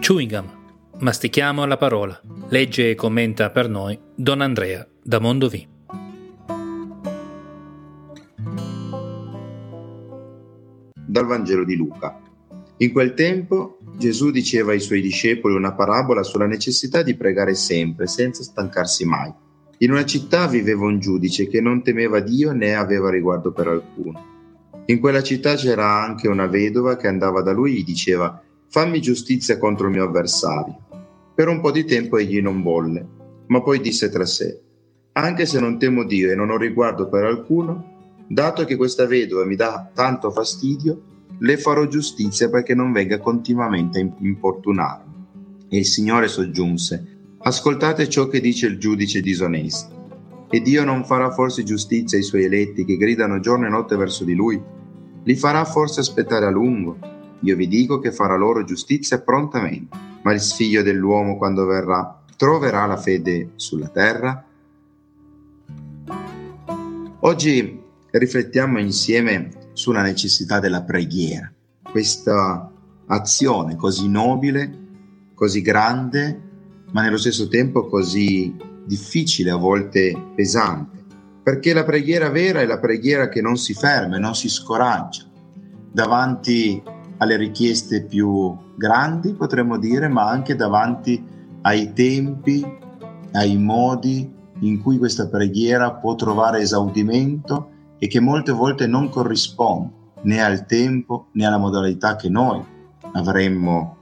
Chewing gum. Mastichiamo la parola. Legge e commenta per noi Don Andrea da Mondovì. Dal Vangelo di Luca. In quel tempo Gesù diceva ai suoi discepoli una parabola sulla necessità di pregare sempre, senza stancarsi mai. In una città viveva un giudice che non temeva Dio né aveva riguardo per alcuno. In quella città c'era anche una vedova che andava da lui e gli diceva fammi giustizia contro il mio avversario. Per un po' di tempo egli non volle, ma poi disse tra sé, anche se non temo Dio e non ho riguardo per alcuno, dato che questa vedova mi dà tanto fastidio, le farò giustizia perché non venga continuamente a importunarmi. E il Signore soggiunse, ascoltate ciò che dice il giudice disonesto. E Dio non farà forse giustizia ai suoi eletti che gridano giorno e notte verso di lui? Li farà forse aspettare a lungo? Io vi dico che farà loro giustizia prontamente. Ma il figlio dell'uomo, quando verrà, troverà la fede sulla terra? Oggi riflettiamo insieme sulla necessità della preghiera, questa azione così nobile, così grande, ma nello stesso tempo così difficile, a volte pesante. Perché la preghiera vera è la preghiera che non si ferma e non si scoraggia davanti alle richieste più grandi, potremmo dire, ma anche davanti ai tempi, ai modi in cui questa preghiera può trovare esaudimento e che molte volte non corrisponde né al tempo né alla modalità che noi avremmo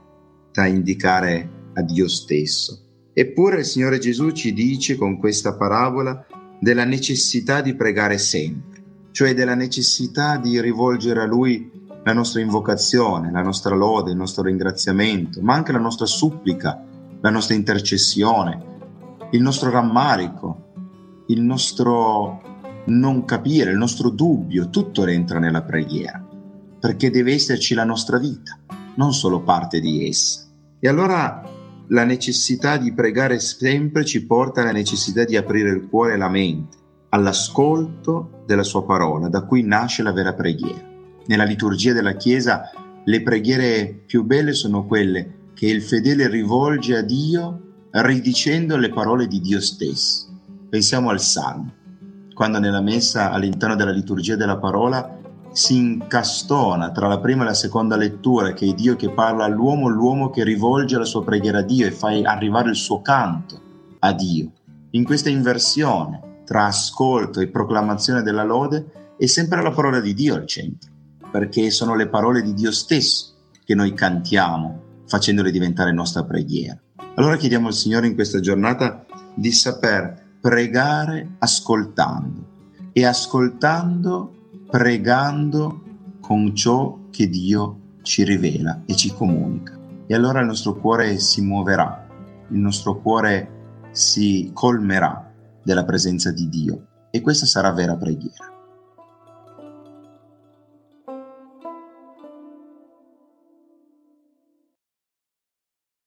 da indicare a Dio stesso. Eppure il Signore Gesù ci dice con questa parabola della necessità di pregare sempre, cioè della necessità di rivolgere a Lui la nostra invocazione, la nostra lode, il nostro ringraziamento, ma anche la nostra supplica, la nostra intercessione, il nostro rammarico, il nostro non capire, il nostro dubbio, tutto rientra nella preghiera, perché deve esserci la nostra vita, non solo parte di essa. E allora la necessità di pregare sempre ci porta alla necessità di aprire il cuore e la mente all'ascolto della sua parola, da cui nasce la vera preghiera. Nella liturgia della Chiesa le preghiere più belle sono quelle che il fedele rivolge a Dio ridicendo le parole di Dio stesso. Pensiamo al Salmo, quando nella messa all'interno della liturgia della parola si incastona tra la prima e la seconda lettura, che è Dio che parla all'uomo, l'uomo che rivolge la sua preghiera a Dio e fa arrivare il suo canto a Dio. In questa inversione tra ascolto e proclamazione della lode è sempre la parola di Dio al centro, perché sono le parole di Dio stesso che noi cantiamo facendole diventare nostra preghiera. Allora chiediamo al Signore in questa giornata di saper pregare ascoltando e ascoltando pregando con ciò che Dio ci rivela e ci comunica. E allora il nostro cuore si muoverà, il nostro cuore si colmerà della presenza di Dio e questa sarà vera preghiera.